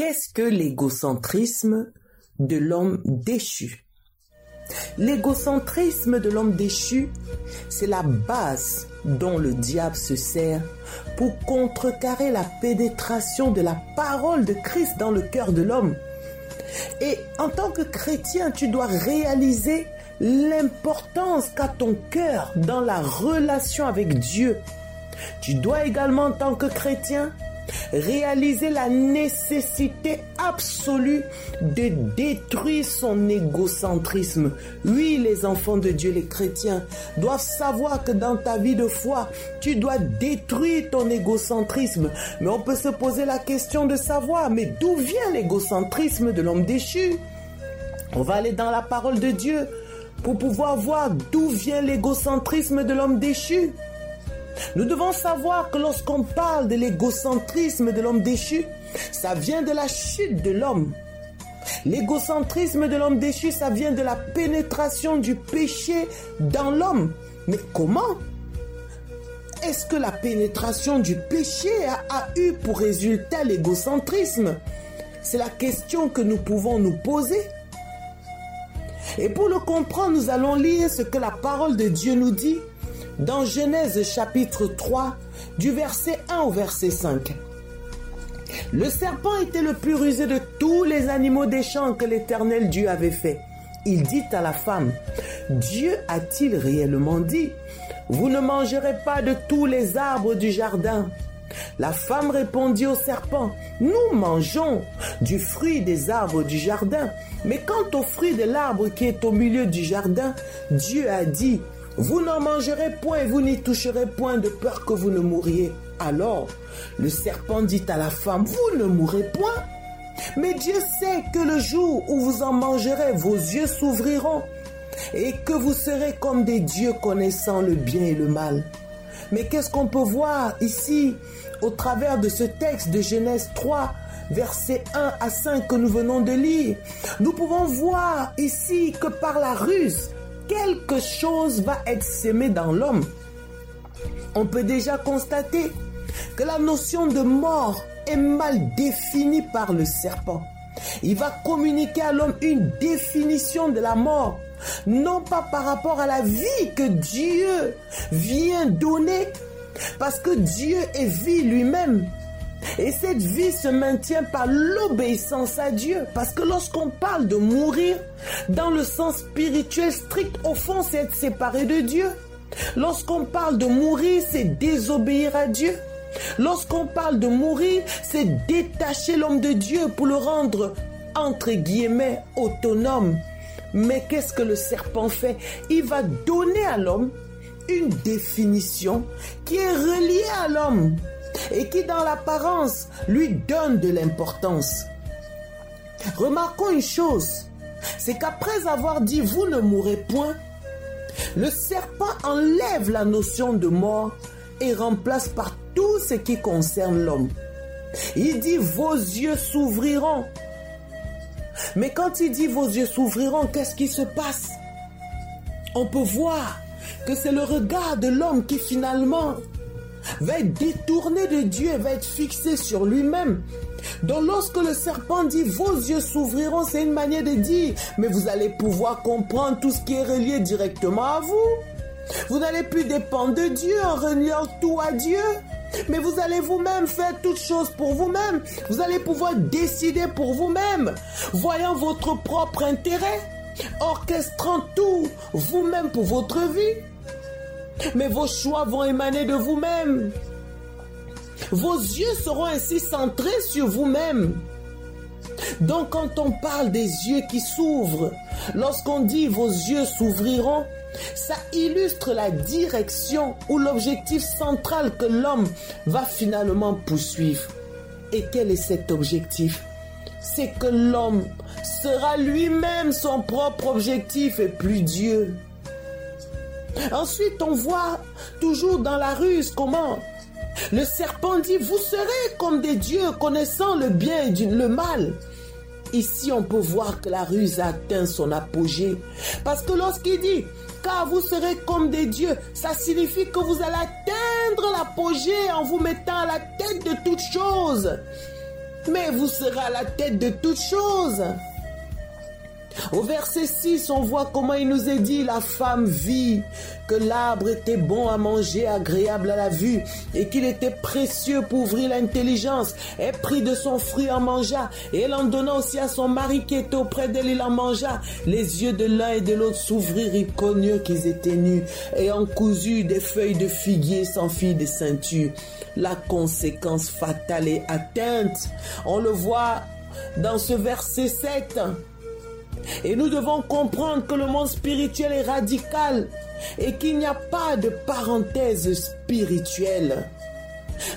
Qu'est-ce que l'égocentrisme de l'homme déchu? L'égocentrisme de l'homme déchu, c'est la base dont le diable se sert pour contrecarrer la pénétration de la parole de Christ dans le cœur de l'homme. Et en tant que chrétien, tu dois réaliser l'importance qu'a ton cœur dans la relation avec Dieu. Tu dois également, en tant que chrétien, réaliser la nécessité absolue de détruire son égocentrisme. Oui, les enfants de Dieu, les chrétiens, doivent savoir que dans ta vie de foi, tu dois détruire ton égocentrisme. Mais on peut se poser la question de savoir, mais d'où vient l'égocentrisme de l'homme déchu? On va aller dans la parole de Dieu pour pouvoir voir d'où vient l'égocentrisme de l'homme déchu. Nous devons savoir que lorsqu'on parle de l'égocentrisme de l'homme déchu, ça vient de la chute de l'homme. L'égocentrisme de l'homme déchu, ça vient de la pénétration du péché dans l'homme. Mais comment Est-ce que la pénétration du péché a, eu pour résultat l'égocentrisme? C'est la question que nous pouvons nous poser. Et pour le comprendre, nous allons lire ce que la parole de Dieu nous dit dans Genèse chapitre 3, du verset 1 au verset 5. Le serpent était le plus rusé de tous les animaux des champs que l'Éternel Dieu avait fait. Il dit à la femme, Dieu a-t-il réellement dit, vous ne mangerez pas de tous les arbres du jardin? La femme répondit au serpent, Nous mangeons du fruit des arbres du jardin, mais quant au fruit de l'arbre qui est au milieu du jardin, Dieu a dit, Vous n'en mangerez point et vous n'y toucherez point de peur que vous ne mouriez. Alors le serpent dit à la femme, Vous ne mourrez point. Mais Dieu sait que le jour où vous en mangerez, vos yeux s'ouvriront et que vous serez comme des dieux connaissant le bien et le mal. Mais qu'est-ce qu'on peut voir ici au travers de ce texte de Genèse 3, versets 1 à 5 que nous venons de lire? Nous pouvons voir ici que par la ruse, quelque chose va être sémé dans l'homme. On peut déjà constater que la notion de mort est mal définie par le serpent. Il va communiquer à l'homme une définition de la mort, non pas par rapport à la vie que Dieu vient donner, parce que Dieu est vie lui-même. Et cette vie se maintient par l'obéissance à Dieu. Parce que lorsqu'on parle de mourir, dans le sens spirituel strict, au fond, c'est être séparé de Dieu. Lorsqu'on parle de mourir, c'est désobéir à Dieu. Lorsqu'on parle de mourir, c'est détacher l'homme de Dieu pour le rendre, entre guillemets, autonome. Mais qu'est-ce que le serpent fait? Il va donner à l'homme une définition qui est reliée à l'homme et qui dans l'apparence lui donne de l'importance. Remarquons une chose, c'est qu'après avoir dit vous ne mourrez point, le serpent enlève la notion de mort et remplace par tout ce qui concerne l'homme. Il dit vos yeux s'ouvriront. Mais quand il dit vos yeux s'ouvriront, qu'est-ce qui se passe? On peut voir que c'est le regard de l'homme qui finalement va être détourné de Dieu et va être fixé sur lui-même. Donc lorsque le serpent dit vos yeux s'ouvriront, c'est une manière de dire, mais vous allez pouvoir comprendre tout ce qui est relié directement à vous. Vous n'allez plus dépendre de Dieu en reliant tout à Dieu. Mais vous allez vous-même faire toutes choses pour vous-même. Vous allez pouvoir décider pour vous-même, voyant votre propre intérêt, orchestrant tout vous-même pour votre vie. Mais vos choix vont émaner de vous-même. Vos yeux seront ainsi centrés sur vous-même. Donc quand on parle des yeux qui s'ouvrent, lorsqu'on dit vos yeux s'ouvriront, ça illustre la direction ou l'objectif central que l'homme va finalement poursuivre. Et quel est cet objectif? C'est que l'homme sera lui-même son propre objectif et plus Dieu. Ensuite, on voit toujours dans la ruse comment le serpent dit, vous serez comme des dieux connaissant le bien et le mal. Ici, on peut voir que la ruse a atteint son apogée. Parce que lorsqu'il dit, car vous serez comme des dieux, ça signifie que vous allez atteindre l'apogée en vous mettant à la tête de toutes choses. mais vous serez à la tête de toutes choses. Au verset 6, on voit comment il nous est dit, la femme vit que l'arbre était bon à manger, agréable à la vue, et qu'il était précieux pour ouvrir l'intelligence. Elle prit de son fruit, en mangea, et elle en donna aussi à son mari qui était auprès d'elle, il en mangea. Les yeux de l'un et de l'autre s'ouvrirent, ils connurent qu'ils étaient nus, et en cousu des feuilles de figuier fit des ceintures. La conséquence fatale est atteinte. On le voit dans ce verset 7. Et nous devons comprendre que le monde spirituel est radical et qu'il n'y a pas de parenthèse spirituelle.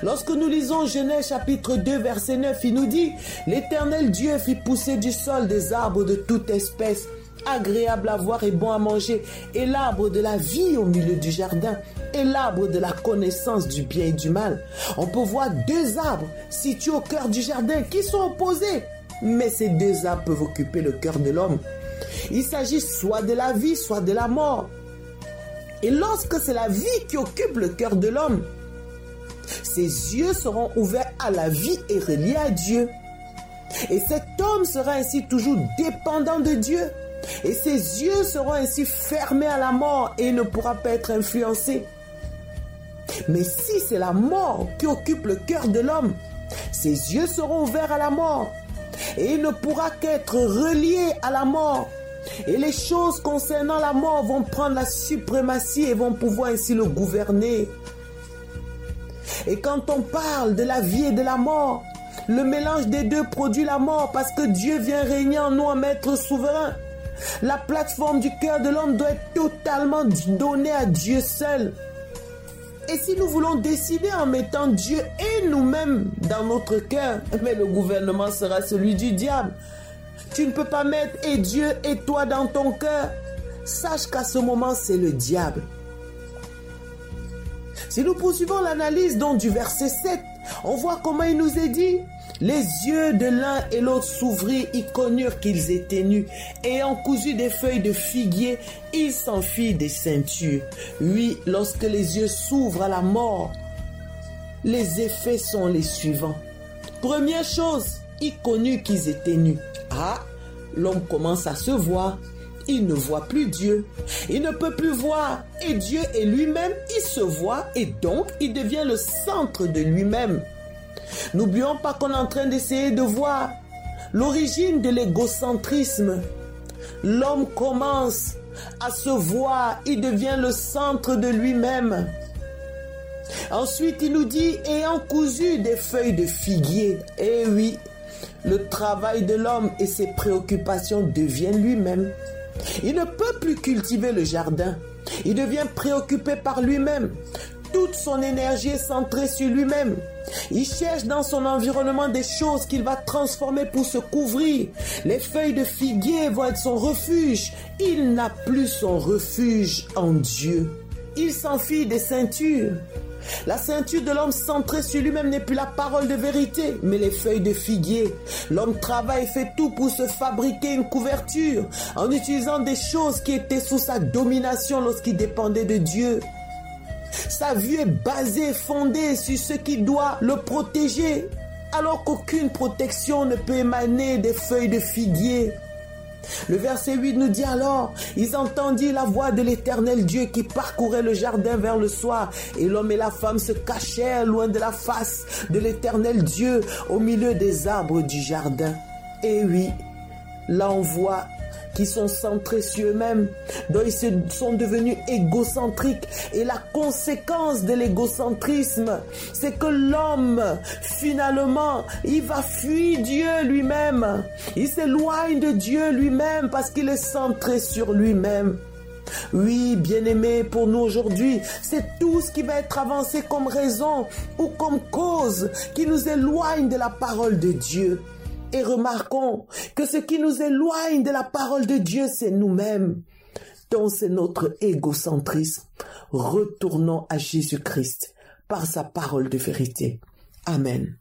Lorsque nous lisons Genèse chapitre 2 verset 9, il nous dit, l'Éternel Dieu fit pousser du sol des arbres de toute espèce, agréables à voir et bons à manger, et l'arbre de la vie au milieu du jardin, et l'arbre de la connaissance du bien et du mal. On peut voir deux arbres situés au cœur du jardin qui sont opposés, mais ces deux arbres peuvent occuper le cœur de l'homme. Il s'agit soit de la vie, soit de la mort. Et lorsque c'est la vie qui occupe le cœur de l'homme, ses yeux seront ouverts à la vie et reliés à Dieu. Et cet homme sera ainsi toujours dépendant de Dieu. Et ses yeux seront ainsi fermés à la mort et ne pourra pas être influencé. Mais si c'est la mort qui occupe le cœur de l'homme, ses yeux seront ouverts à la mort et il ne pourra qu'être relié à la mort. Et les choses concernant la mort vont prendre la suprématie et vont pouvoir ainsi le gouverner. Et quand on parle de la vie et de la mort, le mélange des deux produit la mort parce que Dieu vient régner en nous en maître souverain. La plateforme du cœur de l'homme doit être totalement donnée à Dieu seul. Et si nous voulons décider en mettant Dieu et nous-mêmes dans notre cœur, mais le gouvernement sera celui du diable. Tu ne peux pas mettre et Dieu et toi dans ton cœur. Sache qu'à ce moment, c'est le diable. Si nous poursuivons l'analyse donc du verset 7, on voit comment il nous est dit les yeux de l'un et l'autre s'ouvrirent, ils connurent qu'ils étaient nus. Ayant cousu des feuilles de figuier, ils s'enfuient des ceintures. Oui, lorsque les yeux s'ouvrent à la mort, les effets sont les suivants. Première chose, ils connurent qu'ils étaient nus. Ah, l'homme commence à se voir. Il ne voit plus Dieu. Il ne peut plus voir. Et Dieu est lui-même, il se voit et donc il devient le centre de lui-même. N'oublions pas qu'on est en train d'essayer de voir l'origine de l'égocentrisme. L'homme commence à se voir, il devient le centre de lui-même. Ensuite, il nous dit, ayant cousu des feuilles de figuier. Eh oui, le travail de l'homme et ses préoccupations deviennent lui-même. Il ne peut plus cultiver le jardin. Il devient préoccupé par lui-même toute son énergie est centrée sur lui-même. Il cherche dans son environnement des choses qu'il va transformer pour se couvrir. Les feuilles de figuier vont être son refuge. Il n'a plus son refuge en Dieu. Il s'enfuit des ceintures. La ceinture de l'homme centrée sur lui-même n'est plus la parole de vérité, mais les feuilles de figuier. L'homme travaille, fait tout pour se fabriquer une couverture en utilisant des choses qui étaient sous sa domination lorsqu'il dépendait de Dieu. Sa vue est basée, fondée sur ce qui doit le protéger, alors qu'aucune protection ne peut émaner des feuilles de figuier. Le verset 8 nous dit alors, ils entendirent la voix de l'éternel Dieu qui parcourait le jardin vers le soir, et l'homme et la femme se cachèrent loin de la face de l'éternel Dieu au milieu des arbres du jardin. Et oui, là on voit qui sont centrés sur eux-mêmes, dont ils sont devenus égocentriques. Et la conséquence de l'égocentrisme, c'est que l'homme, finalement, il va fuir Dieu lui-même. Il s'éloigne de Dieu lui-même parce qu'il est centré sur lui-même. Oui, bien-aimé, pour nous aujourd'hui, c'est tout ce qui va être avancé comme raison ou comme cause qui nous éloigne de la parole de Dieu. Et remarquons que ce qui nous éloigne de la parole de Dieu, c'est nous-mêmes. Donc c'est notre égocentrisme. Retournons à Jésus-Christ par sa parole de vérité. Amen.